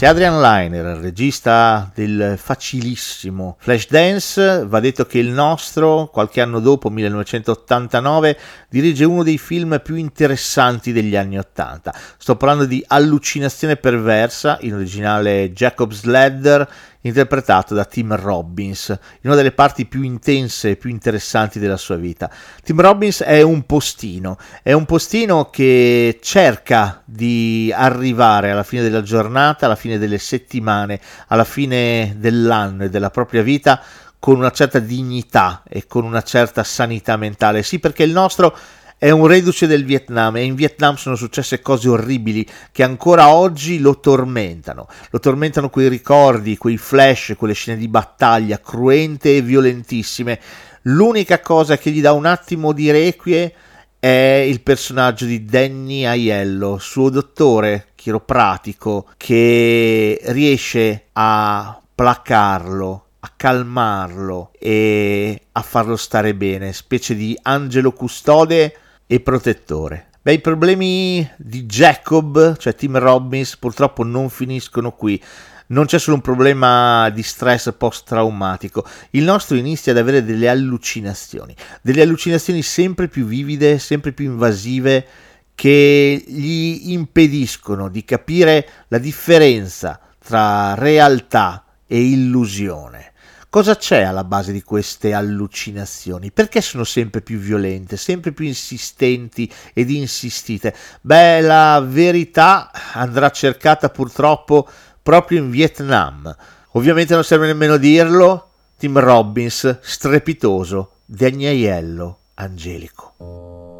Se Adrian Liner, regista del facilissimo Flashdance, va detto che il nostro, qualche anno dopo, 1989, dirige uno dei film più interessanti degli anni 80. Sto parlando di Allucinazione perversa, in originale Jacob's Ladder, interpretato da Tim Robbins, in una delle parti più intense e più interessanti della sua vita. Tim Robbins è un postino, è un postino che cerca di arrivare alla fine della giornata, alla fine delle settimane, alla fine dell'anno e della propria vita con una certa dignità e con una certa sanità mentale. Sì, perché il nostro è un reduce del Vietnam e in Vietnam sono successe cose orribili che ancora oggi lo tormentano. Lo tormentano quei ricordi, quei flash, quelle scene di battaglia cruente e violentissime. L'unica cosa che gli dà un attimo di requie è il personaggio di Danny Aiello, suo dottore chiropratico che riesce a placarlo, a calmarlo e a farlo stare bene, specie di angelo custode e protettore. Beh, i problemi di Jacob, cioè Tim Robbins, purtroppo non finiscono qui. Non c'è solo un problema di stress post-traumatico, il nostro inizia ad avere delle allucinazioni, delle allucinazioni sempre più vivide, sempre più invasive, che gli impediscono di capire la differenza tra realtà e illusione. Cosa c'è alla base di queste allucinazioni? Perché sono sempre più violente, sempre più insistenti ed insistite? Beh, la verità andrà cercata purtroppo proprio in Vietnam. Ovviamente non serve nemmeno dirlo. Tim Robbins, strepitoso, degnaiello, angelico.